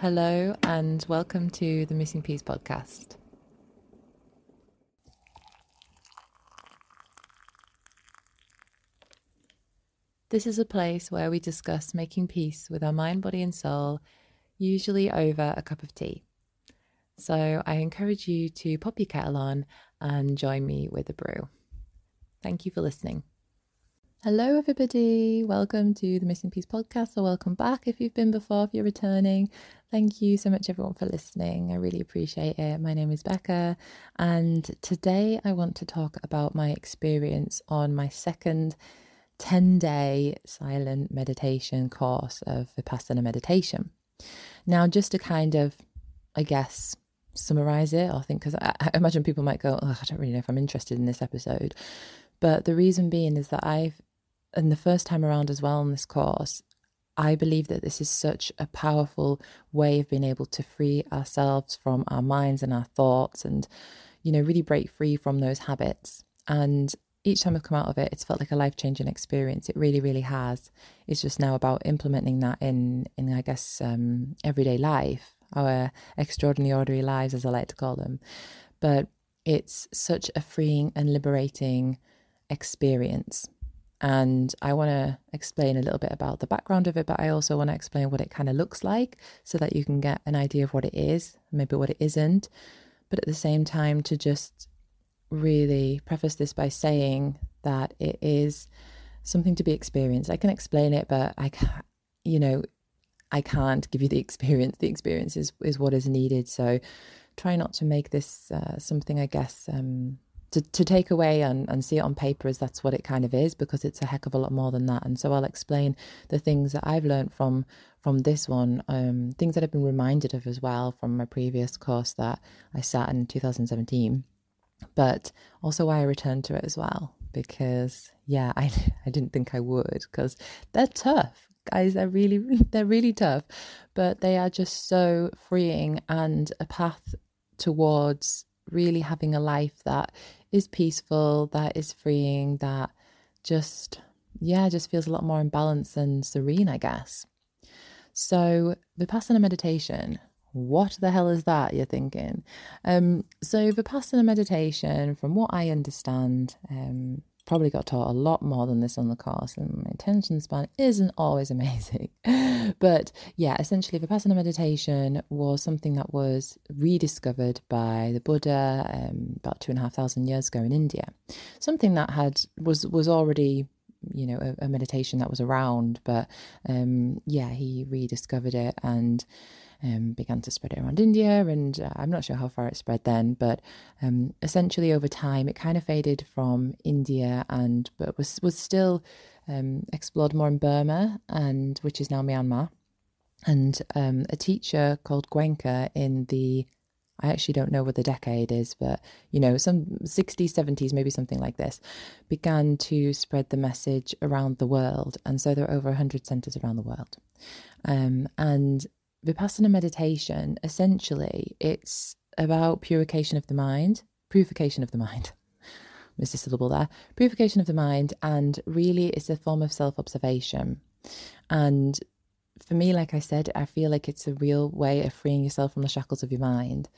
Hello, and welcome to the Missing Peace podcast. This is a place where we discuss making peace with our mind, body, and soul, usually over a cup of tea. So I encourage you to pop your kettle on and join me with a brew. Thank you for listening. Hello, everybody. Welcome to the Missing Peace podcast, or welcome back if you've been before, if you're returning. Thank you so much, everyone, for listening. I really appreciate it. My name is Becca, and today I want to talk about my experience on my second 10 day silent meditation course of Vipassana meditation. Now, just to kind of, I guess, summarize it, I think, because I, I, imagine people might go, I don't really know if I'm interested in this episode. But the reason being is that I've and the first time around as well in this course, I believe that this is such a powerful way of being able to free ourselves from our minds and our thoughts and, you know, really break free from those habits. And each time I've come out of it, it's felt like a life changing experience. It really, really has. It's just now about implementing that in, in I guess, um, everyday life, our extraordinary, ordinary lives, as I like to call them. But it's such a freeing and liberating experience and I want to explain a little bit about the background of it, but I also want to explain what it kind of looks like so that you can get an idea of what it is, maybe what it isn't. But at the same time, to just really preface this by saying that it is something to be experienced. I can explain it, but I can't, you know, I can't give you the experience. The experience is, is what is needed. So try not to make this uh, something, I guess, um, to, to take away and, and see it on paper as that's what it kind of is because it's a heck of a lot more than that. And so i'll explain the things that i've learned from from this one um, things that i've been reminded of as well from my previous course that i sat in 2017 but also why i returned to it as well because yeah i, I didn't think i would because they're tough guys they're really they're really tough but they are just so freeing and a path towards really having a life that is peaceful, that is freeing, that just, yeah, just feels a lot more in balance and serene, I guess. So, Vipassana meditation, what the hell is that? You're thinking. Um, so, Vipassana meditation, from what I understand, um, probably got taught a lot more than this on the course, and my attention span isn't always amazing. but yeah, essentially, Vipassana meditation was something that was rediscovered by the Buddha um, about two and a half thousand years ago in India. Something that had was was already you know a, a meditation that was around, but um, yeah, he rediscovered it and um, began to spread around India, and uh, I'm not sure how far it spread then, but um, essentially over time it kind of faded from India and but was was still um, explored more in Burma and which is now Myanmar, and um, a teacher called Goenka in the I actually don't know what the decade is, but you know, some 60s, 70s, maybe something like this, began to spread the message around the world. And so there are over 100 centers around the world. Um, and Vipassana meditation, essentially, it's about purification of the mind, purification of the mind. Missed a syllable there. Purification of the mind, and really, it's a form of self observation. And for me, like I said, I feel like it's a real way of freeing yourself from the shackles of your mind.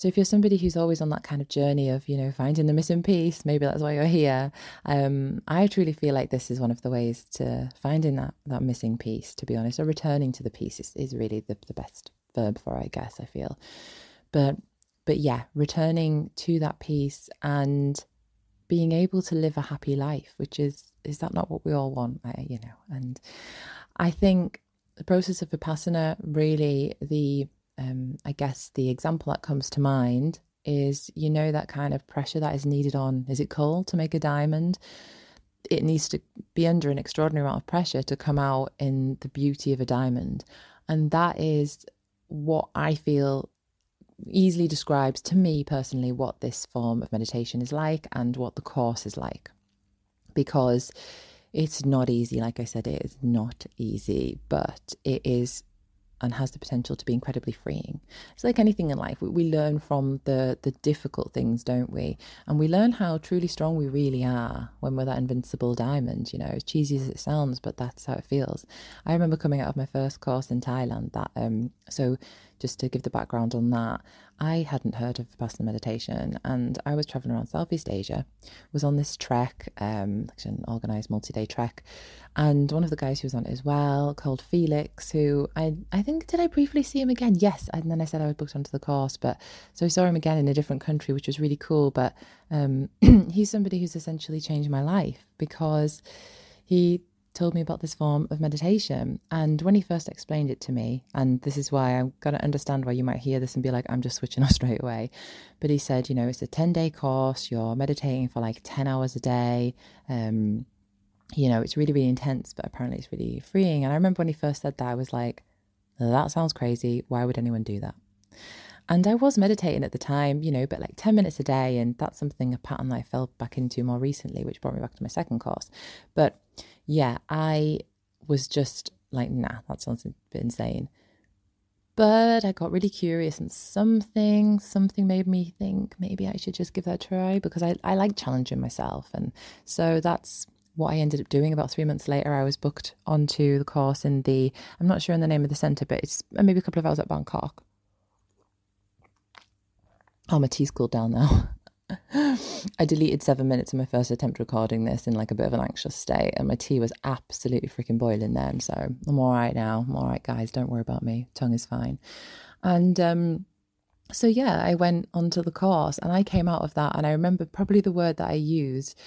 So if you're somebody who's always on that kind of journey of, you know, finding the missing piece, maybe that's why you're here. Um, I truly feel like this is one of the ways to finding that that missing piece, to be honest, or returning to the piece is, is really the, the best verb for, I guess, I feel. But but yeah, returning to that piece and being able to live a happy life, which is is that not what we all want? I, you know, and I think the process of vipassana really the um, I guess the example that comes to mind is you know that kind of pressure that is needed on is it coal to make a diamond? It needs to be under an extraordinary amount of pressure to come out in the beauty of a diamond. And that is what i feel easily describes to me personally what this form of meditation is like and what the course is like. Because it's not easy like i said it is not easy but it is and has the potential to be incredibly freeing. It's like anything in life. We, learn from the the difficult things, don't we? And we learn how truly strong we really are when we're that invincible diamond, you know, as cheesy as it sounds, but that's how it feels. I remember coming out of my first course in Thailand that um so just to give the background on that, I hadn't heard of Vipassana meditation and I was traveling around Southeast Asia, was on this trek, um, an organized multi-day trek. And one of the guys who was on it as well, called Felix, who I I think did I briefly see him again? Yes. And then I said I was booked onto the course, but so I saw him again in a different country, which was really cool. But um, he's somebody who's essentially changed my life because he told me about this form of meditation. And when he first explained it to me, and this is why I'm going to understand why you might hear this and be like, I'm just switching off straight away. But he said, you know, it's a 10 day course, you're meditating for like 10 hours a day. Um, you know, it's really, really intense, but apparently it's really freeing. And I remember when he first said that, I was like, that sounds crazy. Why would anyone do that? And I was meditating at the time, you know, but like 10 minutes a day. And that's something, a pattern that I fell back into more recently, which brought me back to my second course. But yeah, I was just like, nah, that sounds a bit insane. But I got really curious and something, something made me think maybe I should just give that a try because I, I like challenging myself. And so that's what I ended up doing. About three months later, I was booked onto the course in the, I'm not sure in the name of the centre, but it's maybe a couple of hours at Bangkok. Oh, my tea's cooled down now. I deleted seven minutes of my first attempt recording this in like a bit of an anxious state, and my tea was absolutely freaking boiling then. So I'm all right now. I'm all right, guys. Don't worry about me. Tongue is fine. And um, so yeah, I went onto the course, and I came out of that, and I remember probably the word that I used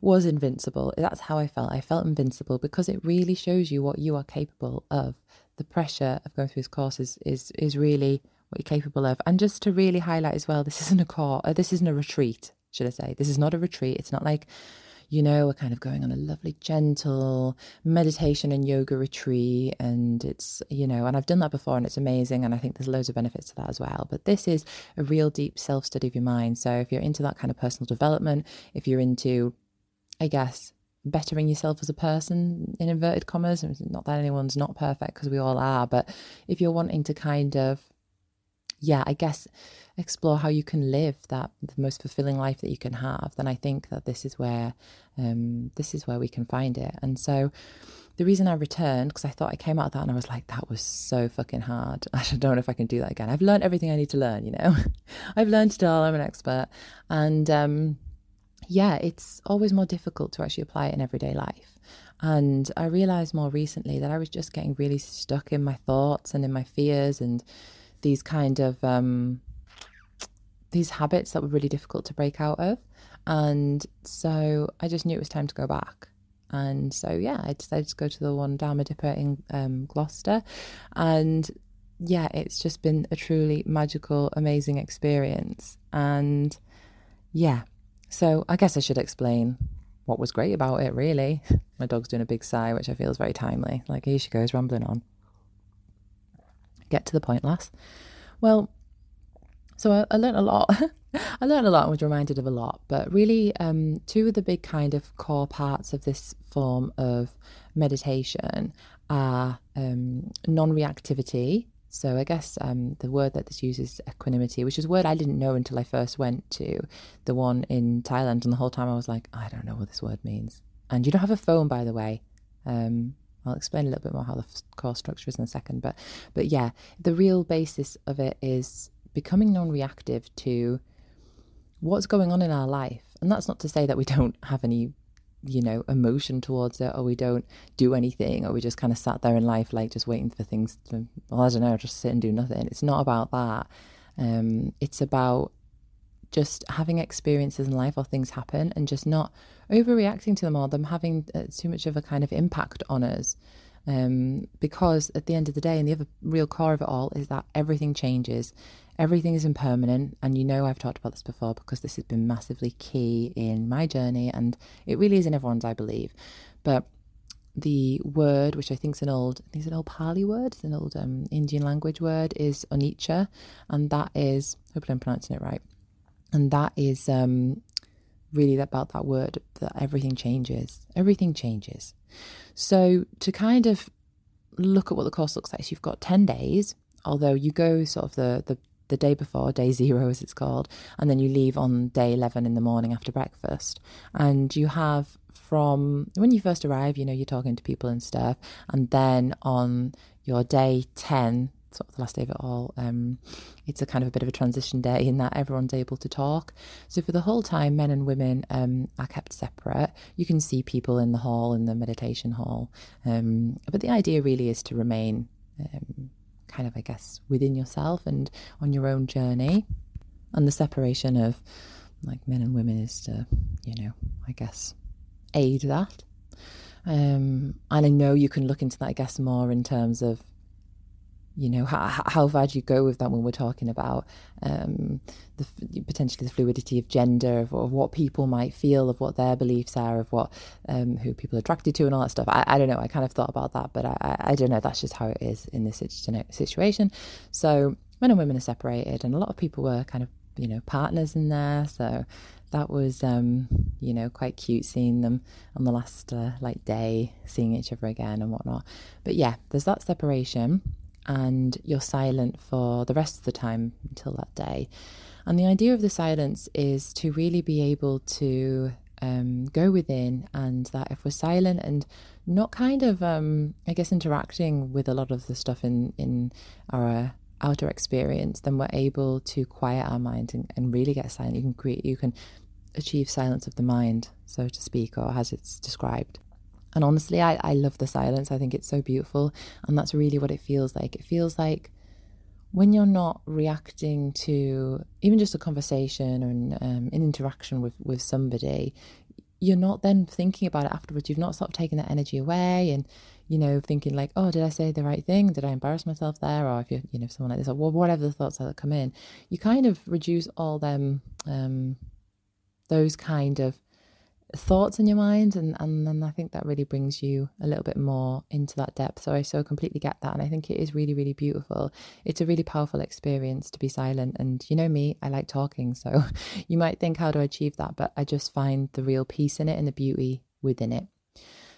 was invincible. That's how I felt. I felt invincible because it really shows you what you are capable of. The pressure of going through this course is is is really what you're capable of. And just to really highlight as well, this isn't a car, uh, this isn't a retreat, should I say. This is not a retreat. It's not like, you know, we're kind of going on a lovely, gentle meditation and yoga retreat. And it's, you know, and I've done that before and it's amazing. And I think there's loads of benefits to that as well. But this is a real deep self study of your mind. So if you're into that kind of personal development, if you're into, I guess, bettering yourself as a person in inverted commas, not that anyone's not perfect because we all are, but if you're wanting to kind of yeah, I guess explore how you can live that the most fulfilling life that you can have, then I think that this is where um, this is where we can find it. And so the reason I returned because I thought I came out of that and I was like, that was so fucking hard. I don't know if I can do that again. I've learned everything I need to learn. You know, I've learned it all. I'm an expert, and um, yeah, it's always more difficult to actually apply it in everyday life. And I realized more recently that I was just getting really stuck in my thoughts and in my fears and these kind of um, these habits that were really difficult to break out of. And so I just knew it was time to go back. And so, yeah, I decided to go to the one Dhamma Dipa in um, Gloucester. And yeah, it's just been a truly magical, amazing experience. And yeah, so I guess I should explain what was great about it, really. My dog's doing a big sigh, which I feel is very timely. Like, here she goes, rambling on. Get to the point, lass. Well, so I, I learned a lot. I learned a lot and was reminded of a lot, but really, um, two of the big kind of core parts of this form of meditation are um, non reactivity. So I guess um, the word that this uses equanimity, which is a word I didn't know until I first went to the one in Thailand, and the whole time I was like, I don't know what this word means. And you don't have a phone, by the way. Um, I'll explain a little bit more how the core structure is in a second, but but yeah, the real basis of it is becoming non-reactive to what's going on in our life, and that's not to say that we don't have any, you know, emotion towards it, or we don't do anything, or we just kind of sat there in life like just waiting for things to, well, I don't know, just sit and do nothing. It's not about that. Um, it's about just having experiences in life or things happen and just not overreacting to them or them having uh, too much of a kind of impact on us. Um, because at the end of the day, and the other real core of it all is that everything changes, everything is impermanent. And you know, I've talked about this before because this has been massively key in my journey, and it really is in everyone's, I believe. But the word, which I think is an old, I think an old Pali word, it's an old um, Indian language word, is anicca, and that is, hopefully I'm pronouncing it right, and that is um, really about that word that everything changes. Everything changes. So to kind of look at what the course looks like. So you've got 10 days, although you go sort of the, the, the day before, day zero as it's called, and then you leave on day 11 in the morning after breakfast. And you have from when you first arrive, you know, you're talking to people and stuff, and then on your day 10, sort of the last day of it all, um, it's a kind of a bit of a transition day in that everyone's able to talk. So for the whole time, men and women um, are kept separate. You can see people in the hall, in the meditation hall. Um, but the idea really is to remain um, kind of, I guess, within yourself and on your own journey. And the separation of like men and women is to, you know, I guess, aid that. Um, and I know you can look into that, I guess, more in terms of you know how, how far do you go with that when we're talking about um, the potentially the fluidity of gender of, of, what people might feel of what their beliefs are of what um, who people are attracted to and all that stuff? I, I don't know. I kind of thought about that but I, I don't know. That's just how it is in this situation. So men and women are separated and a lot of people were kind of you know partners in there. So that was um, you know quite cute seeing them on the last uh, like day seeing each other again and whatnot. But yeah there's that separation and you're silent for the rest of the time until that day. And the idea of the silence is to really be able to um, go within, and that if we're silent and not kind of, um, I guess, interacting with a lot of the stuff in in our outer experience, then we're able to quiet our mind and, and really get silent. You can create, you can achieve silence of the mind, so to speak, or as it's described. And honestly, I, I love the silence. I think it's so beautiful. And that's really what it feels like. It feels like when you're not reacting to even just a conversation or um, an interaction with, with somebody, you're not then thinking about it afterwards. You've not sort of taken that energy away and, you know, thinking like, oh, did I say the right thing? Did I embarrass myself there? Or if you're, you know, someone like this, or whatever the thoughts that come in, you kind of reduce all them, um, those kind of thoughts in your mind and and then I think that really brings you a little bit more into that depth. So I so completely get that and I think it is really really beautiful. It's a really powerful experience to be silent and you know me I like talking so you might think how do I achieve that? But I just find the real peace in it and the beauty within it.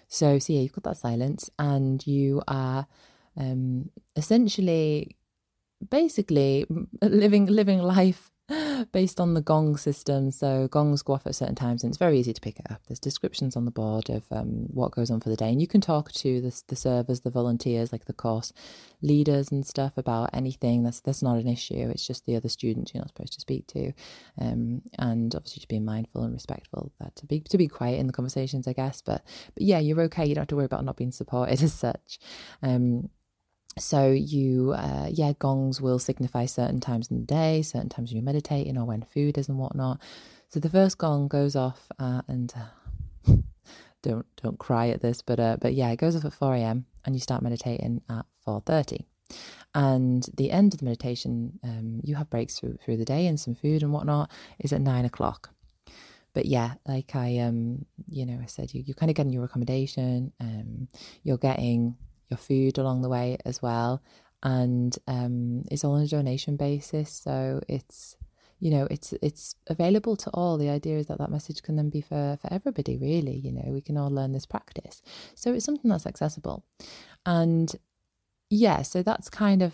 So so yeah you've got that silence and you are um essentially basically living living life based on the gong system. So gongs go off at certain times, and it's very easy to pick it up. There's descriptions on the board of um, what goes on for the day, and you can talk to the, the servers, the volunteers, like the course leaders and stuff about anything. That's that's not an issue. It's just the other students you're not supposed to speak to, um, and obviously to be mindful and respectful. That to be to be quiet in the conversations, I guess. But but yeah, you're okay. You don't have to worry about not being supported as such. Um, so you uh, yeah gongs will signify certain times in the day certain times when you're meditating or when food is and whatnot. So the first gong goes off uh, and uh, don't don't cry at this but uh, but yeah it goes off at 4 a.m and you start meditating at 4.30 and the end of the meditation um, you have breaks through, through the day and some food and whatnot is at 9 o'clock. But yeah like i um you know i said you, you're kind of getting your accommodation um you're getting your food along the way as well. And um, it's all on a donation basis, so it's you know it's it's available to all. The idea is that that message can then be for for everybody. Really, you know, we can all learn this practice, so it's something that's accessible. And yeah, so that's kind of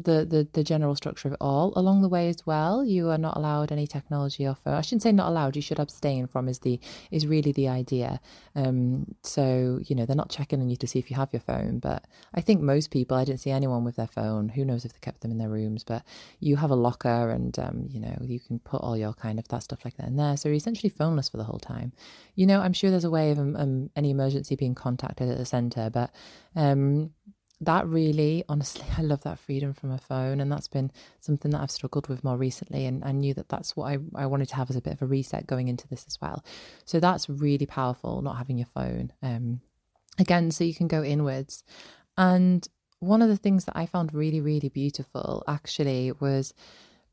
the, the the general structure of it all. Along the way as well, you are not allowed any technology or phone. I shouldn't say not allowed. You should abstain from is the is really the idea. Um, so you know they're not checking on you to see if you have your phone, but I think most people. I didn't see anyone with their phone. Who knows if they kept them in their rooms? But you have a locker, and um, you know you can put all your kind of that stuff like that in there. So you're essentially phoneless for the whole time. You know, I'm sure there's a way of um, um any emergency being contacted at the center, but um that really, honestly, I love that freedom from a phone. And that's been something that I've struggled with more recently. And I knew that that's what I, I wanted to have as a bit of a reset going into this as well. So that's really powerful, not having your phone. Um, again, so you can go inwards. And one of the things that I found really, really beautiful actually was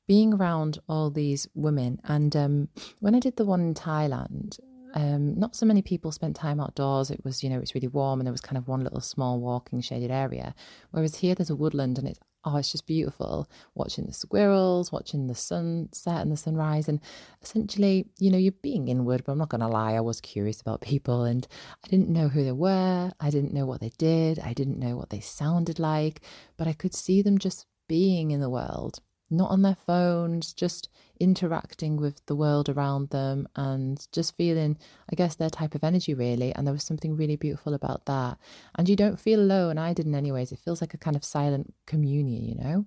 being around all these women. And um, when I did the one in Thailand, um, not so many people spent time outdoors. It was, you know, it's really warm and there was kind of one little small walking shaded area. Whereas here there's a woodland and it's oh, it's just beautiful watching the squirrels, watching the sunset and the sunrise. And essentially, you know, you're being inward, but I'm not going to lie, I was curious about people and I didn't know who they were. I didn't know what they did. I didn't know what they sounded like, but I could see them just being in the world not on their phones, just interacting with the world around them and just feeling, I guess, their type of energy really. And there was something really beautiful about that. And you don't feel alone. I didn't, anyways. It feels like a kind of silent communion, you know?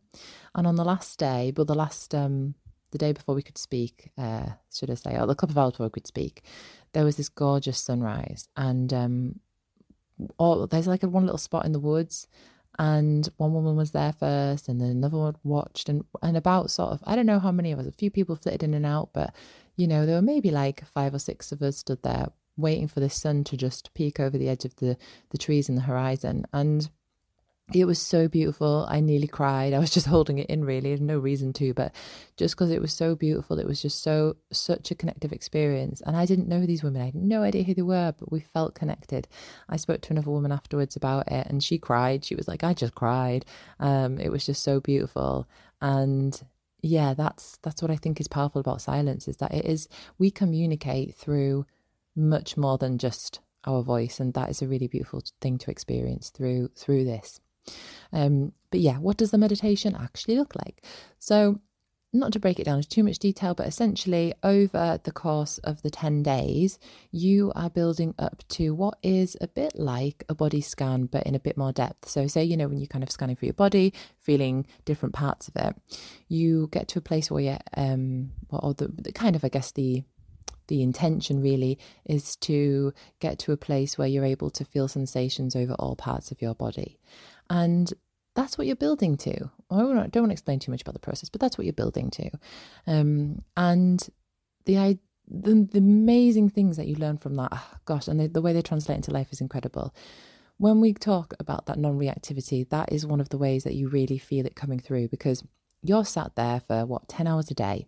And on the last day, but the last, um, the day before we could speak, uh, should I say, or the couple of hours before we could speak, there was this gorgeous sunrise. And, um, all, there's like a one little spot in the woods and one woman was there first and then another one watched and and about sort of I don't know how many of us a few people flitted in and out but you know there were maybe like five or six of us stood there waiting for the sun to just peek over the edge of the the trees in the horizon. And it was so beautiful. I nearly cried. I was just holding it in, really, no reason to, but just because it was so beautiful, it was just so, such a connective experience. And I didn't know these women, I had no idea who they were, but we felt connected. I spoke to another woman afterwards about it, and she cried. She was like, I just cried. Um, it was just so beautiful. And yeah, that's that's what I think is powerful about silence is that it is we communicate through much more than just our voice and that is a really beautiful thing to experience through through this um, but yeah, what does the meditation actually look like? So, not to break it down into too much detail, but essentially, over the course of the 10 days, you are building up to what is a bit like a body scan, but in a bit more depth. So, say, you know, when you're kind of scanning for your body, feeling different parts of it, you get to a place where you're, um, or the, the kind of, I guess, the the intention really is to get to a place where you're able to feel sensations over all parts of your body. And that's what you're building to. I don't want to explain too much about the process, but that's what you're building to. Um, and the, the the amazing things that you learn from that, oh gosh, and the, the way they translate into life is incredible. When we talk about that non-reactivity, that is one of the ways that you really feel it coming through because you're sat there for what 10 hours a day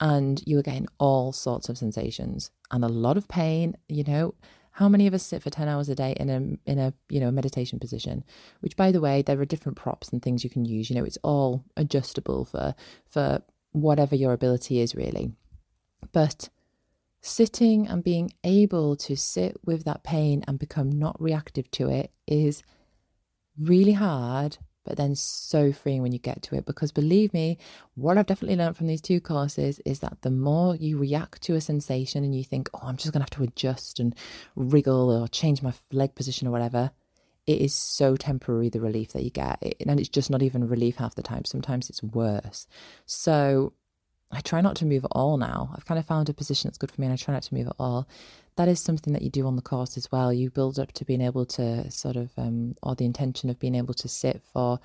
and you are getting all sorts of sensations and a lot of pain you know how many of us sit for 10 hours a day in a in a you know meditation position? Which by the way there are different props and things you can use. You know it's all adjustable for for whatever your ability is really. But sitting and being able to sit with that pain and become not reactive to it is really hard but then so freeing when you get to it. Because believe me, what I've definitely learned from these two courses is that the more you react to a sensation and you think, oh, I'm just going to have to adjust and wriggle or change my leg position or whatever, it is so temporary the relief that you get. and it's just not even relief half the time. Sometimes it's worse. So I try not to move at all now. I've kind of found a position that's good for me and I try not to move at all that is something that you do on the course as well. You build up to being able to sort of, um, or the intention of being able to sit for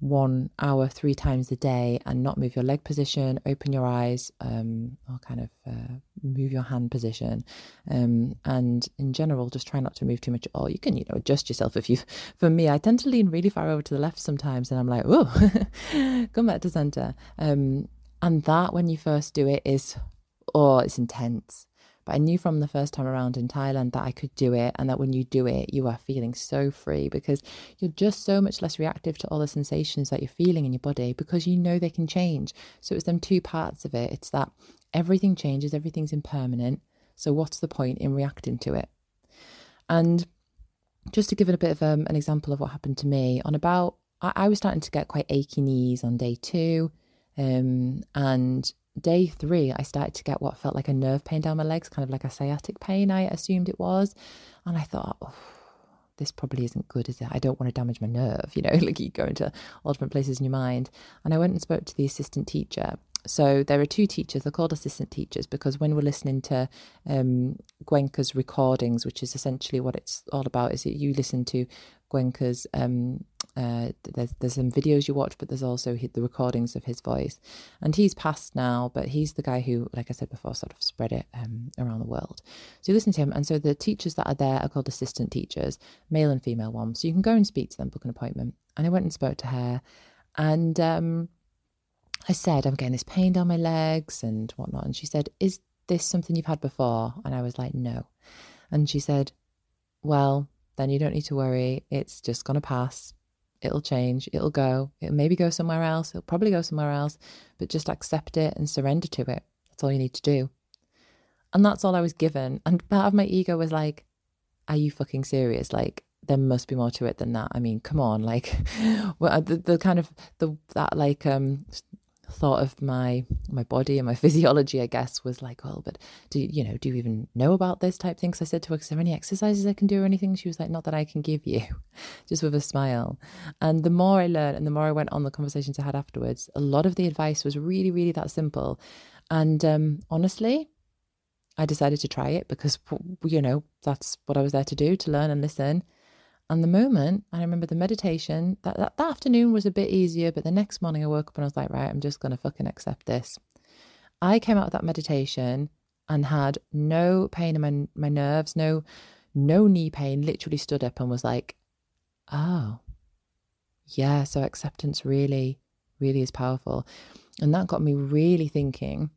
one hour three times a day and not move your leg position, open your eyes, um, or kind of uh, move your hand position. Um, and in general, just try not to move too much at all. You can, you know, adjust yourself if you, for me, I tend to lean really far over to the left sometimes and I'm like, oh, come back to center. Um, and that when you first do it is, oh, it's intense. But I knew from the first time around in Thailand that I could do it and that when you do it, you are feeling so free because you're just so much less reactive to all the sensations that you're feeling in your body because you know they can change. So it's them two parts of it. It's that everything changes, everything's impermanent. So what's the point in reacting to it? And just to give it a bit of um, an example of what happened to me, on about, I, I was starting to get quite achy knees on day two. Um, and day three, I started to get what felt like a nerve pain down my legs, kind of like a sciatic pain, I assumed it was. And I thought, oh, this probably isn't good, is it? I don't want to damage my nerve, you know, like you go into all different places in your mind. And I went and spoke to the assistant teacher. So there are two teachers, they're called assistant teachers because when we're listening to um, Goenka's recordings, which is essentially what it's all about, is that you listen to Goenka's um, uh, there's there's some videos you watch, but there's also the recordings of his voice, and he's passed now, but he's the guy who, like I said before, sort of spread it um, around the world. So you listen to him, and so the teachers that are there are called assistant teachers, male and female ones. So you can go and speak to them, book an appointment. And I went and spoke to her, and um, I said I'm getting this pain down my legs and whatnot, and she said, "Is this something you've had before?" And I was like, "No," and she said, "Well." Then you don't need to worry. It's just going to pass it'll change, it'll go, it'll maybe go somewhere else, it'll probably go somewhere else, but just accept it and surrender to it. That's all you need to do. And that's all I was given. And part of my ego was like, are you fucking serious? Like, there must be more to it than that. I mean, come on, like, well, the, the kind of the that like um thought of my my body and my physiology, I guess, was like, well, but do you know, do you even know about this type things? I said to her, is there any exercises I can do or anything? She was like, not that I can give you, just with a smile. And the more I learned and the more I went on the conversations I had afterwards, a lot of the advice was really, really that simple. And um, honestly, I decided to try it because, you know, that's what I was there to do, to learn and listen. And the moment, I remember the meditation, that, that, that afternoon was a bit easier, but the next morning I woke up and I was like, right, I'm just going to fucking accept this. I came out of that meditation and had no pain in my, my nerves, no, no knee pain, literally stood up and was like, oh, yeah, so acceptance really, really is powerful. And that got me really thinking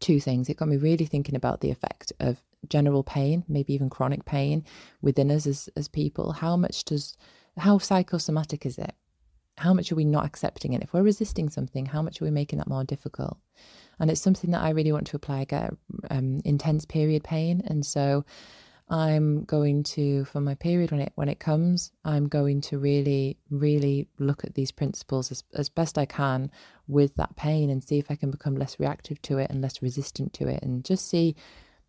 two things. It got me really thinking about the effect of general pain, maybe even chronic pain within us as, as people. How much does, how psychosomatic is it? How much are we not accepting it? If we're resisting something, how much are we making that more difficult? And it's something that I really want to apply. I get um, intense period pain. And so I'm going to, for my period when it when it comes, I'm going to really, really look at these principles as, as best I can with that pain and see if I can become less reactive to it and less resistant to it and just see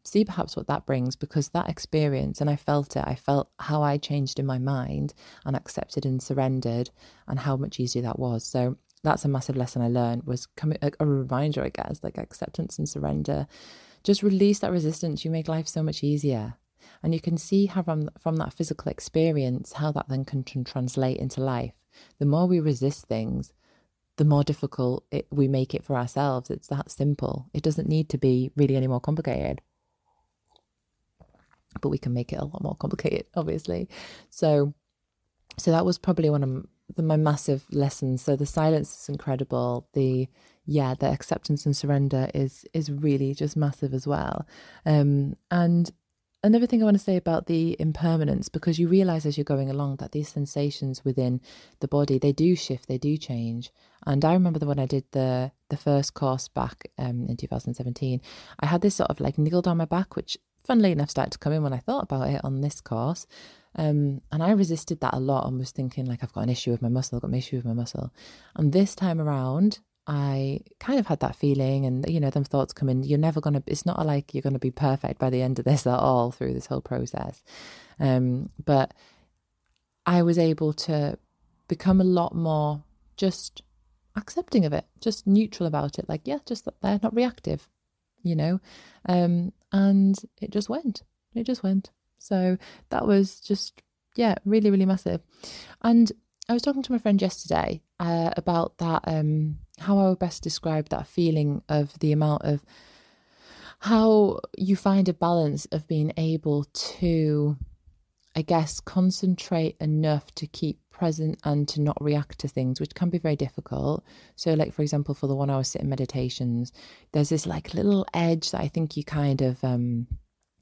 see perhaps what that brings because that experience and I felt it I felt how I changed in my mind and accepted and surrendered and how much easier that was. So that's a massive lesson I learned was coming a, a reminder I guess like acceptance and surrender. Just release that resistance. You make life so much easier. And you can see how from from that physical experience how that then can, translate into life. The more we resist things the more difficult it, we make it for ourselves. It's that simple. It doesn't need to be really any more complicated but we can make it a lot more complicated, obviously. So, so that was probably one of the, my massive lessons. So the silence is incredible. The yeah, the acceptance and surrender is is really just massive as well. Um, and another thing I want to say about the impermanence, because you realize as you're going along that these sensations within the body they do shift, they do change. And I remember that when I did the the first course back um, in 2017, I had this sort of like niggle down my back, which funnily enough started to come in when I thought about it on this course. Um, and I resisted that a lot and was thinking like I've got an issue with my muscle, I've got an issue with my muscle. And this time around, I kind of had that feeling, and you know, them thoughts come in. You're never gonna. It's not like you're gonna be perfect by the end of this at all through this whole process. Um, but I was able to become a lot more just accepting of it, just neutral about it. Like, yeah, just that they're not reactive you know, um, and it just went. It just went. So that was just, yeah, really, really massive. And I was talking to my friend yesterday uh, about that, um, how I would best describe that feeling of the amount of how you find a balance of being able to, I guess, concentrate enough to keep present and to not react to things, which can be very difficult. So, like for example, for the one hour sitting meditations, there's this like little edge that I think you kind of um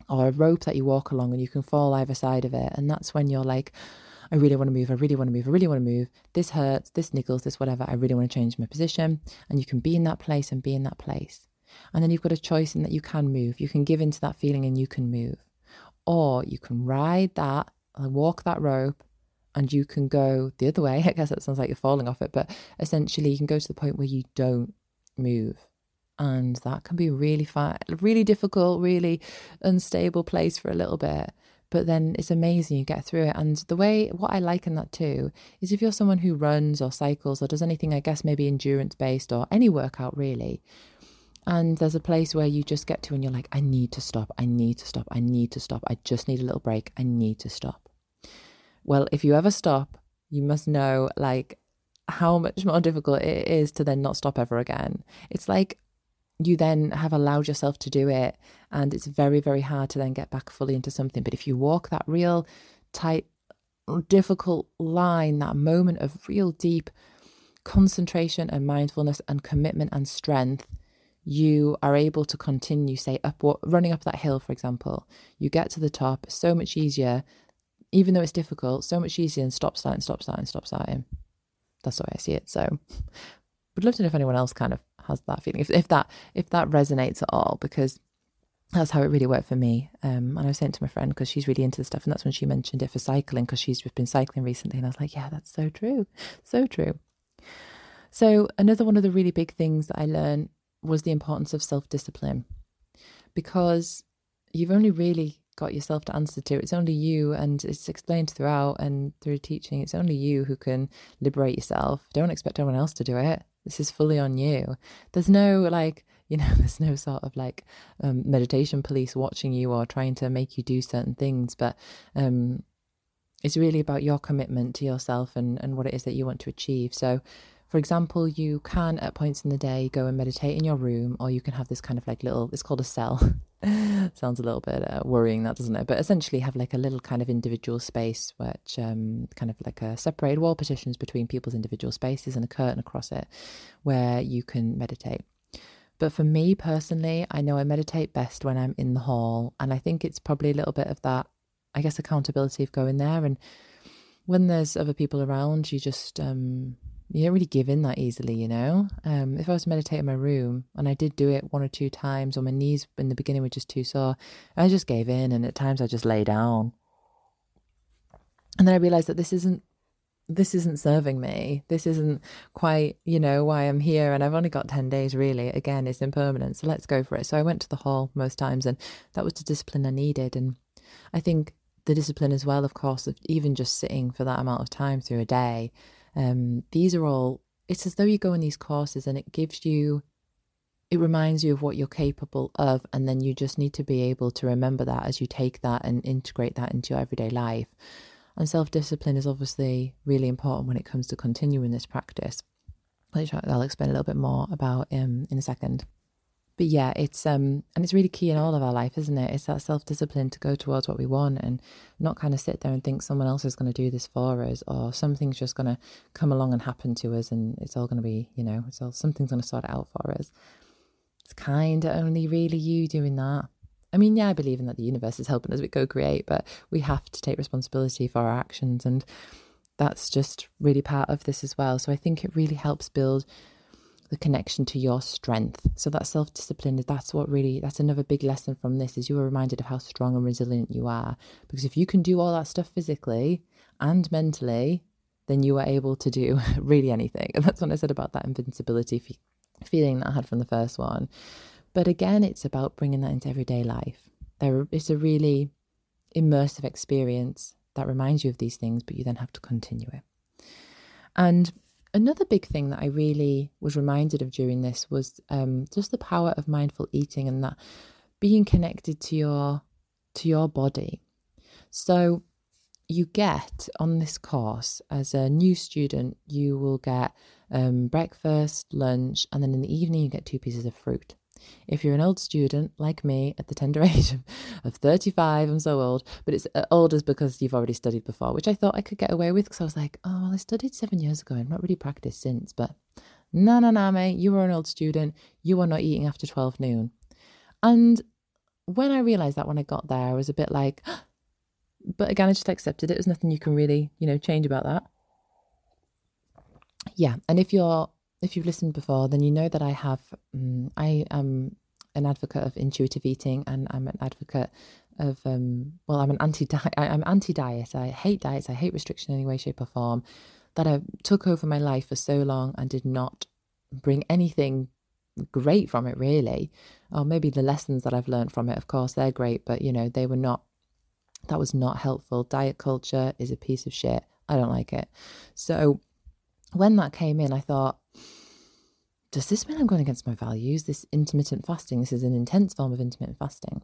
or a rope that you walk along and you can fall either side of it. And that's when you're like, I really want to move, I really want to move, I really want to move. This hurts, this niggles, this whatever. I really want to change my position. And you can be in that place and be in that place. And then you've got a choice in that you can move. You can give into that feeling and you can move. Or you can ride that, and walk that rope and you can go the other way. I guess that sounds like you're falling off it, but essentially you can go to the point where you don't move. And that can be really fun, really difficult, really unstable place for a little bit. But then it's amazing you get through it. And the way, what I like in that too, is if you're someone who runs or cycles or does anything, I guess maybe endurance based or any workout really, and there's a place where you just get to and you're like, I need to stop, I need to stop, I need to stop, I just need a little break, I need to stop. Well, if you ever stop, you must know like how much more difficult it is to then not stop ever again. It's like you then have allowed yourself to do it, and it's very, very hard to then get back fully into something. But if you walk that real tight, difficult line, that moment of real deep concentration and mindfulness and commitment and strength, you are able to continue, say, up running up that hill, for example. You get to the top so much easier even though it's difficult, so much easier than stop starting, stop starting, stop starting. That's the way I see it. So would love to know if anyone else kind of has that feeling. If if that if that resonates at all, because that's how it really worked for me. Um, and I was saying to my friend because she's really into the stuff, and that's when she mentioned it for cycling because she's been cycling recently, and I was like, yeah, that's so true, so true. So another one of the really big things that I learned was the importance of self discipline, because you've only really got yourself to answer to. It's only you, and it's explained throughout and through teaching. It's only you who can liberate yourself. Don't expect anyone else to do it. This is fully on you. There's no like you know there's no sort of like um, meditation police watching you or trying to make you do certain things but um, it's really about your commitment to yourself and, and what it is that you want to achieve so for example you can at points in the day go and meditate in your room or you can have this kind of like little it's called a cell sounds a little bit uh, worrying that doesn't it but essentially have like a little kind of individual space which um, kind of like a separated wall partitions between people's individual spaces and a curtain across it where you can meditate but for me personally, I know I meditate best when I'm in the hall. And I think it's probably a little bit of that, I guess, accountability of going there. And when there's other people around, you just, um, you don't really give in that easily, you know? Um, if I was to meditate in my room, and I did do it one or two times, or my knees in the beginning were just too sore, I just gave in. And at times I just lay down. And then I realized that this isn't this isn't serving me. This isn't quite, you know, why I'm here. And I've only got 10 days really. Again, it's impermanent. So let's go for it. So I went to the hall most times and that was the discipline I needed. And I think the discipline as well, of course, of even just sitting for that amount of time through a day. Um, these are all, it's as though you go in these courses and it gives you, it reminds you of what you're capable of. And then you just need to be able to remember that as you take that and integrate that into your everyday life. And self discipline is obviously really important when it comes to continuing this practice, which I'll explain a little bit more about um, in a second. But yeah, it's um and it's really key in all of our life, isn't it? It's that self discipline to go towards what we want and not kind of sit there and think someone else is going to do this for us or something's just going to come along and happen to us and it's all going to be, you know, it's all something's going to sort it out for us. It's kind of only really you doing that. I mean, yeah, I believe in that the universe is helping us with co create, but we have to take responsibility for our actions. And that's just really part of this as well. So I think it really helps build the connection to your strength. So that self discipline is that's what really that's another big lesson from this is you are reminded of how strong and resilient you are. Because if you can do all that stuff physically and mentally, then you are able to do really anything. And that's what I said about that invincibility feeling that I had from the first one. But again, it's about bringing that into everyday life. There, it's a really immersive experience that reminds you of these things, but you then have to continue it. And another big thing that I really was reminded of during this was um, just the power of mindful eating and that being connected to your to your body. So you get on this course as a new student, you will get um, breakfast, lunch, and then in the evening you get two pieces of fruit. If you're an old student like me at the tender age of, of 35, I'm so old, but it's uh, old is because you've already studied before, which I thought I could get away with because I was like, oh, well, I studied seven years ago and not really practiced since. But no, no, no, mate, you were an old student. You are not eating after 12 noon. And when I realized that when I got there, I was a bit like, but again, I just accepted it. There's nothing you can really, you know, change about that. Yeah. And if you're if you've listened before, then you know that I have, um, I am an advocate of intuitive eating and I'm an advocate of, um, well, I'm an anti I'm anti diet. I hate diets, I hate restriction in any way, shape, or form. That I took over my life for so long and did not bring anything great from it, really. Or maybe the lessons that I've learned from it, of course, they're great, but you know, they were not, that was not helpful. Diet culture is a piece of shit. I don't like it. So when that came in, I thought, does this mean I'm going against my values? This intermittent fasting, this is an intense form of intermittent fasting.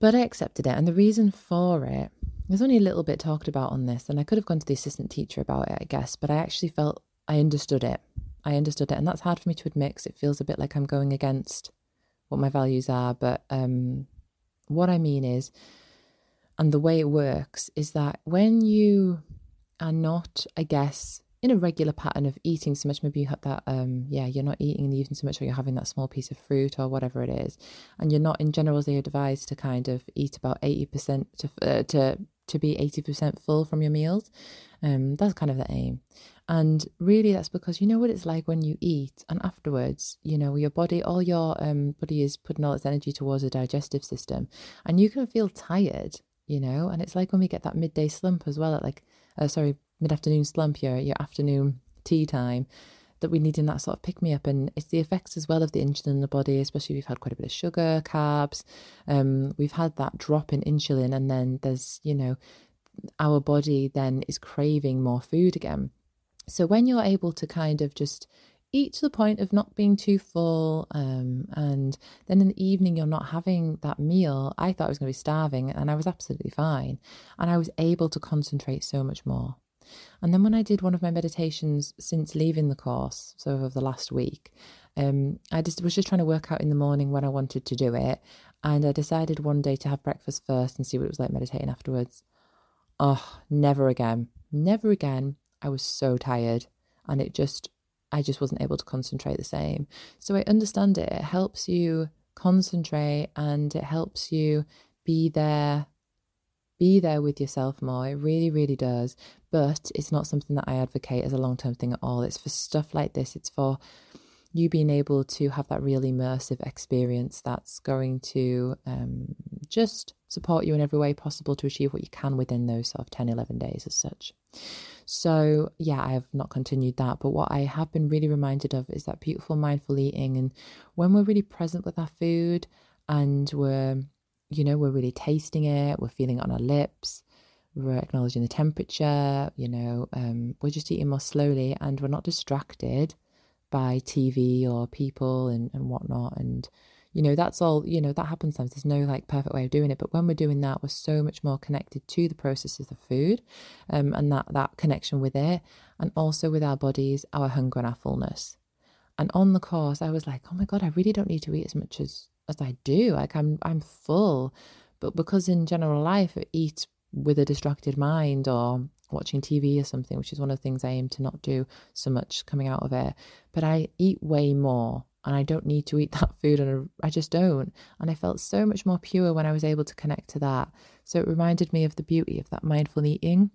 But I accepted it. And the reason for it, there's only a little bit talked about on this. And I could have gone to the assistant teacher about it, I guess, but I actually felt I understood it. I understood it. And that's hard for me to admit because it feels a bit like I'm going against what my values are. But um, what I mean is, and the way it works is that when you are not, I guess, in a regular pattern of eating so much, maybe you have that, um, yeah, you're not eating in the evening so much, or you're having that small piece of fruit or whatever it is, and you're not, in general, they advised to kind of eat about eighty percent to uh, to to be 80% full from your meals. Um, that's kind of the aim. And really, that's because you know what it's like when you eat, and afterwards, you know, your body, all your um, body is putting all its energy towards the digestive system, and you can feel tired, you know. And it's like when we get that midday slump as well, at like, uh, sorry, mid afternoon slump, your your afternoon tea time that we need in that sort of pick me up. And it's the effects as well of the insulin in the body, especially if we've had quite a bit of sugar, carbs. Um, we've had that drop in insulin, and then there's, you know, our body then is craving more food again. So when you're able to kind of just eat to the point of not being too full, um, and then in the evening you're not having that meal, I thought I was going to be starving, and I was absolutely fine. And I was able to concentrate so much more. And then when I did one of my meditations since leaving the course, so over the last week, um, I just was just trying to work out in the morning when I wanted to do it. And I decided one day to have breakfast first and see what it was like meditating afterwards. Oh, never again. Never again. I was so tired and it just, I just wasn't able to concentrate the same. So I understand it. It helps you concentrate and it helps you be there be there with yourself more. It really, really does. But it's not something that I advocate as a long term thing at all. It's for stuff like this. It's for you being able to have that real immersive experience that's going to um, just support you in every way possible to achieve what you can within those sort of 10, 11 days as such. So, yeah, I have not continued that. But what I have been really reminded of is that beautiful mindful eating. And when we're really present with our food and we're you know, we're really tasting it, we're feeling it on our lips, we're acknowledging the temperature, you know, um, we're just eating more slowly and we're not distracted by TV or people and, and whatnot. And, you know, that's all, you know, that happens sometimes. There's no like perfect way of doing it. But when we're doing that, we're so much more connected to the process of the food um, and that, that connection with it. And also with our bodies, our hunger and our fullness. And on the course, I was like, oh my God, I really don't need to eat as much as as I do. Like I'm I'm full. But because in general life I eat with a distracted mind or watching TV or something, which is one of the things I aim to not do so much coming out of it. But I eat way more and I don't need to eat that food and I just don't. And I felt so much more pure when I was able to connect to that. So it reminded me of the beauty of that mindful eating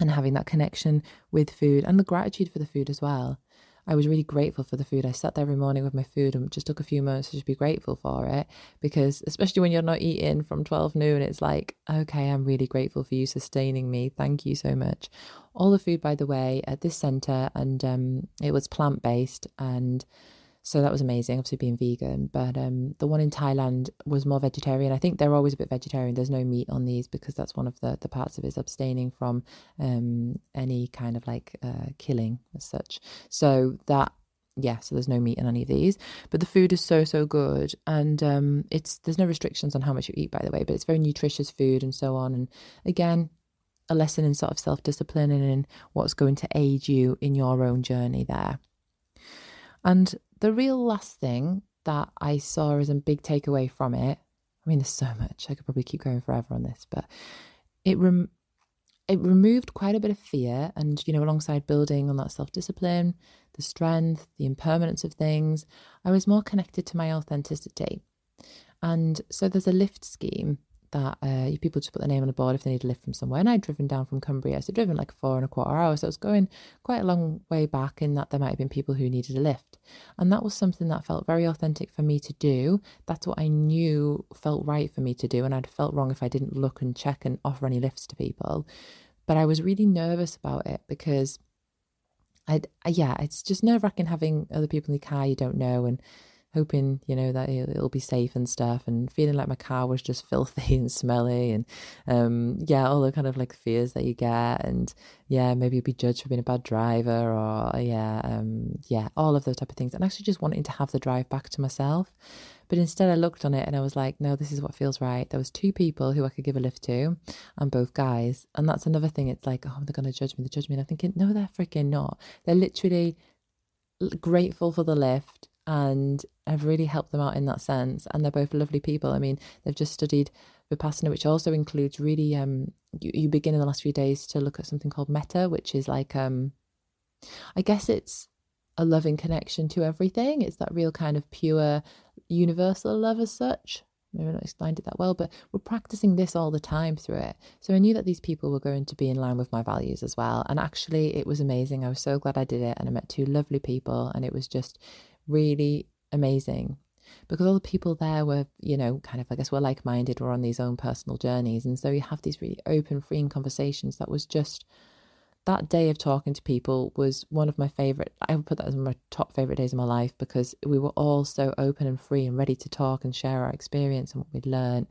and having that connection with food and the gratitude for the food as well. I was really grateful for the food. I sat there every morning with my food and just took a few moments to just be grateful for it. Because especially when you're not eating from 12 noon, it's like, okay, I'm really grateful for you sustaining me. Thank you so much. All the food, by the way, at this center, and um, it was plant based and so that was amazing, obviously being vegan. But um, the one in Thailand was more vegetarian. I think they're always a bit vegetarian. There's no meat on these because that's one of the, the parts of it is abstaining from um, any kind of like uh, killing as such. So that yeah, so there's no meat in any of these, but the food is so so good, and um, it's there's no restrictions on how much you eat, by the way, but it's very nutritious food and so on. And again, a lesson in sort of self discipline and in what's going to aid you in your own journey there. And the real last thing that I saw as a big takeaway from it, I mean, there's so much. I could probably keep going forever on this, but it rem- it removed quite a bit of fear, and you know, alongside building on that self discipline, the strength, the impermanence of things, I was more connected to my authenticity. And so there's a lift scheme that uh, people just put their name on a board if they need a lift from somewhere. And I'd driven down from Cumbria, so driven like four and a quarter hours. So I was going quite a long way back in that there might have been people who needed a lift. And that was something that felt very authentic for me to do. That's what I knew felt right for me to do. And I'd felt wrong if I didn't look and check and offer any lifts to people. But I was really nervous about it because I'd, yeah, it's just nerve wracking having other people in the car you don't know and hoping you know that it'll be safe and stuff and feeling like my car was just filthy and smelly and um yeah all the kind of like fears that you get and yeah maybe you'll be judged for being a bad driver or yeah um yeah all of those type of things. And actually just wanting to have the drive back to myself. But instead I looked on it and I was like no this is what feels right. There was two people who I could give a lift to and both guys. And that's another thing. It's like oh they're going to judge me they judge me. And I'm thinking no they're freaking not. They're literally grateful for the lift and have really helped them out in that sense. And they're both lovely people. I mean, they've just studied Vipassana, which also includes really, um, you, you begin in the last few days to look at something called metta, which is like, um, I guess it's a loving connection to everything. It's that real kind of pure universal love as such. maybe I not explained it that well, but we're practicing this all the time through it. So I knew that these people were going to be in line with my values as well. And actually, it was amazing. I was so glad I did it. And I met two lovely people, and it was just really amazing because all the people there were, you know, kind of, I guess, were like minded, were on these own personal journeys. And so you have these really open, freeing conversations that was just that day of talking to people was one of my favorite. I would put that as my top favorite days of my life because we were all so open and free and ready to talk and share our experience and what we'd learned.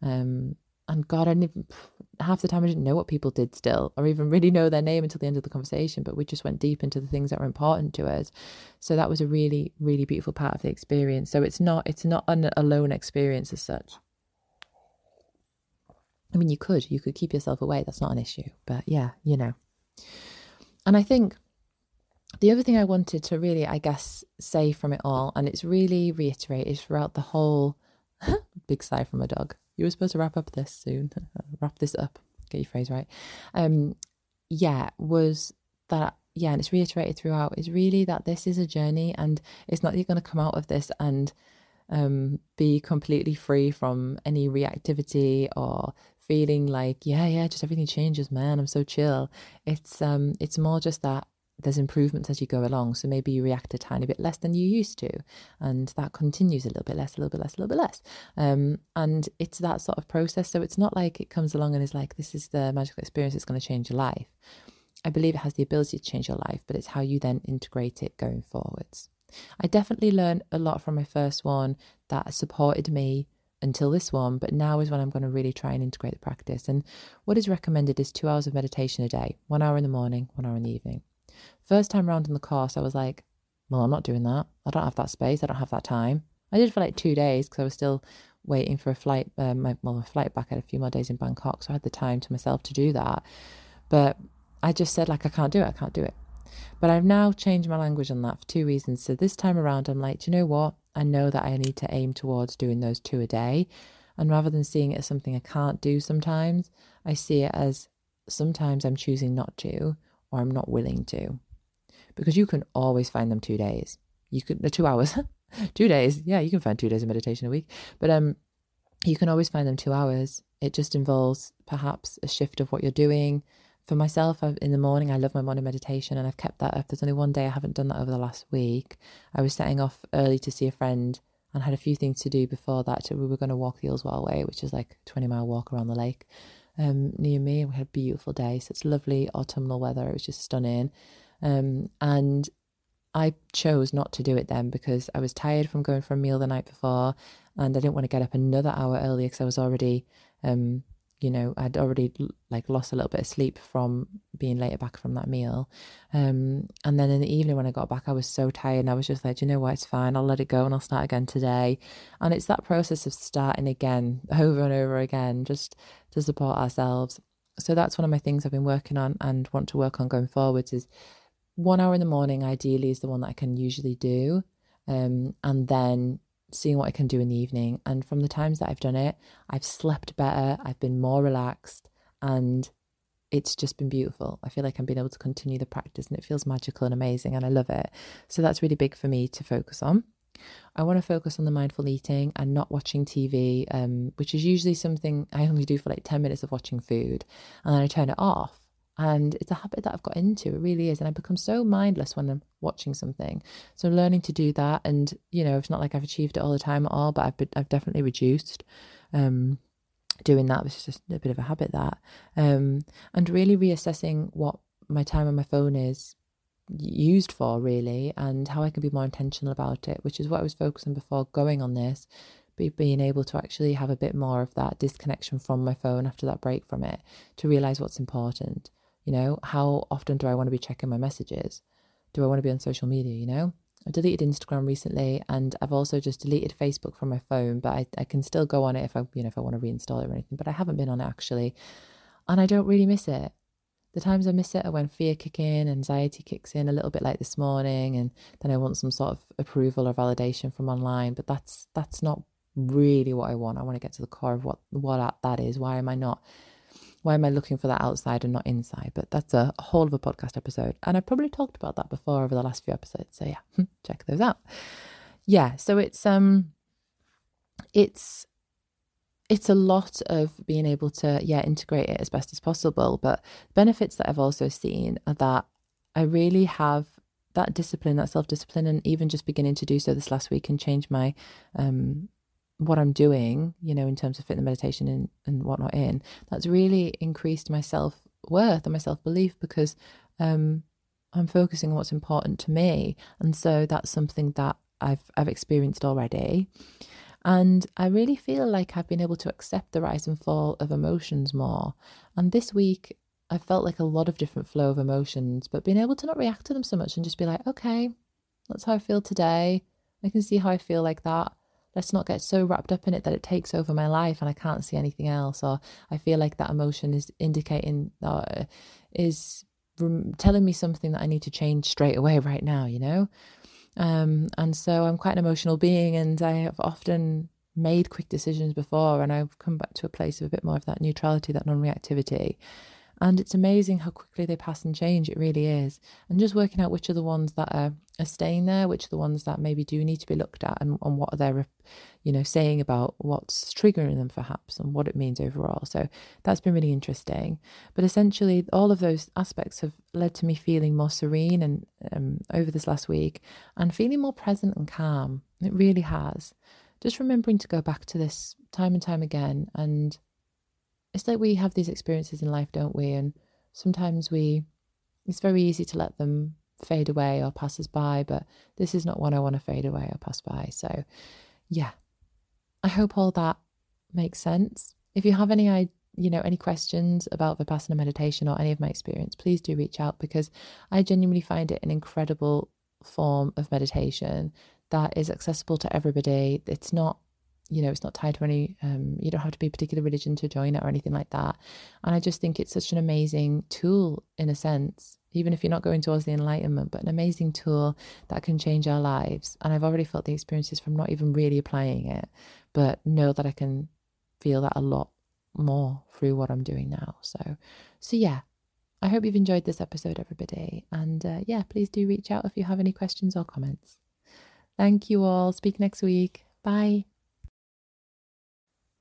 Um, and God, I didn't half the time I didn't know what people did still, or even really know their name until the end of the conversation. But we just went deep into the things that were important to us. So that was a really, really beautiful part of the experience. So it's not it's not an alone experience as such. I mean, you could you could keep yourself away. That's not an issue. But yeah, you know. And I think the other thing I wanted to really, I guess, say from it all, and it's really reiterated throughout the whole big sigh from a dog. You were supposed to wrap up this soon. wrap this up. Get your phrase right. Um, yeah, was that yeah, and it's reiterated throughout, is really that this is a journey and it's not you're gonna come out of this and um be completely free from any reactivity or feeling like, yeah, yeah, just everything changes, man. I'm so chill. It's um it's more just that there's improvements as you go along. So maybe you react a tiny bit less than you used to, and that continues a little bit less, a little bit less, a little bit less. Um, and it's that sort of process. So it's not like it comes along and is like, this is the magical experience that's going to change your life. I believe it has the ability to change your life, but it's how you then integrate it going forwards. I definitely learned a lot from my first one that supported me until this one, but now is when I'm going to really try and integrate the practice. And what is recommended is two hours of meditation a day, one hour in the morning, one hour in the evening. First time round in the course, I was like, well, I'm not doing that. I don't have that space. I don't have that time. I did for like two days because I was still waiting for a flight. Um, my, well, my flight back. I had a few more days in Bangkok, so I had the time to myself to do that. But I just said like, I can't do it. I can't do it. But I've now changed my language on that for two reasons. So this time around, I'm like, you know what? I know that I need to aim towards doing those two a day. And rather than seeing it as something I can't do sometimes, I see it as sometimes I'm choosing not to or I'm not willing to. Because you can always find them two days. You could the two hours. two days. Yeah, you can find two days of meditation a week. But um you can always find them two hours. It just involves perhaps a shift of what you're doing, for myself in the morning, I love my morning meditation and I've kept that up. There's only one day I haven't done that over the last week. I was setting off early to see a friend and had a few things to do before that. We were going to walk the Ullswater Way, which is like a 20 mile walk around the lake um, near me. We had a beautiful day. So it's lovely autumnal weather. It was just stunning. Um, and I chose not to do it then because I was tired from going for a meal the night before and I didn't want to get up another hour earlier because I was already um, you know i'd already like lost a little bit of sleep from being later back from that meal um and then in the evening when i got back i was so tired and i was just like you know what it's fine i'll let it go and i'll start again today and it's that process of starting again over and over again just to support ourselves so that's one of my things i've been working on and want to work on going forwards is one hour in the morning ideally is the one that i can usually do um and then seeing what I can do in the evening. And from the times that I've done it, I've slept better, I've been more relaxed, and it's just been beautiful. I feel like I'm being able to continue the practice and it feels magical and amazing, and I love it. So that's really big for me to focus on. I want to focus on the mindful eating and not watching TV, um, which is usually something I only do for like 10 minutes of watching food and then I turn it off and it's a habit that I've got into. It really is. And I become so mindless when I'm watching something. So learning to do that. And, you know, it's not like I've achieved it all the time at all, but I've, been, I've definitely reduced um, doing that. It's just a bit of a habit that. Um, and really reassessing what my time on my phone is used for, really, and how I can be more intentional about it, which is what I was focusing before going on this. Be being able to actually have a bit more of that disconnection from my phone after that break from it to realize what's important you know, how often do I want to be checking my messages? Do I want to be on social media? You know, I deleted Instagram recently and I've also just deleted Facebook from my phone, but I, I can still go on it if I, you know, if I want to reinstall it or anything, but I haven't been on it actually. And I don't really miss it. The times I miss it are when fear kick in, anxiety kicks in a little bit like this morning, and then I want some sort of approval or validation from online. But that's that's not really what I want. I want to get to the core of what what that is. Why am I not why am I looking for that outside and not inside? But that's a whole of a podcast episode. And I've probably talked about that before over the last few episodes. So yeah, check those out. Yeah, so it's um it's it's a lot of being able to yeah integrate it as best as possible but benefits that i've also seen are that i really have that discipline that self-discipline and even just beginning to do so this last week and change my um what i'm doing you know in terms of fitness meditation and, and whatnot in. That's really increased my self-worth and my self-belief because um i'm focusing on what's important to me. And so that's something that i've i've experienced already and I really feel like I've been able to accept the rise and fall of emotions more. And this week, I felt like a lot of different flow of emotions, but being able to not react to them so much and just be like, okay, that's how I feel today. I can see how I feel like that. Let's not get so wrapped up in it that it takes over my life and I can't see anything else. Or I feel like that emotion is indicating, uh, is telling me something that I need to change straight away right now, you know? Um, and so I'm quite an emotional being, and I have often made quick decisions before, and I've come back to a place of a bit more of that neutrality, that non reactivity. And it's amazing how quickly they pass and change. It really is. And just working out which are the ones that are, are staying there, which are the ones that maybe do need to be looked at, and, and what are they, you know, saying about what's triggering them perhaps and what it means overall. So that's been really interesting. But essentially, all of those aspects have led to me feeling more serene and um, over this last week and feeling more present and calm. It really has. Just remembering to go back to this time and time again and it's like we have these experiences in life, don't we? And sometimes we, it's very easy to let them fade away or pass us by, but this is not one I want to fade away or pass by. So, yeah, I hope all that makes sense. If you have any, you know, any questions about Vipassana meditation or any of my experience, please do reach out because I genuinely find it an incredible form of meditation that is accessible to everybody. It's not you know, it's not tied to any, um, you don't have to be a particular religion to join it or anything like that. And I just think it's such an amazing tool in a sense, even if you're not going towards the enlightenment, but an amazing tool that can change our lives. And I've already felt the experiences from not even really applying it, but know that I can feel that a lot more through what I'm doing now. So, so yeah, I hope you've enjoyed this episode, everybody. And uh, yeah, please do reach out if you have any questions or comments. Thank you all. Speak next week. Bye.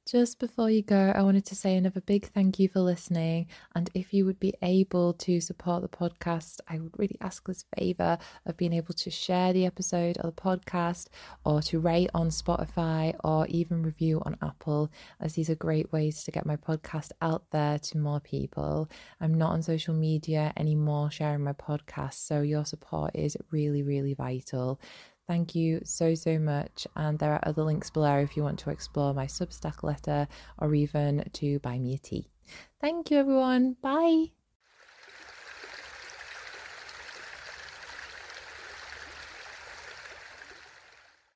Just before you go, I wanted to say another big thank you for listening. And if you would be able to support the podcast, I would really ask this favor of being able to share the episode or the podcast, or to rate on Spotify, or even review on Apple, as these are great ways to get my podcast out there to more people. I'm not on social media anymore sharing my podcast, so your support is really, really vital. Thank you so, so much. And there are other links below if you want to explore my Substack letter or even to buy me a tea. Thank you, everyone. Bye.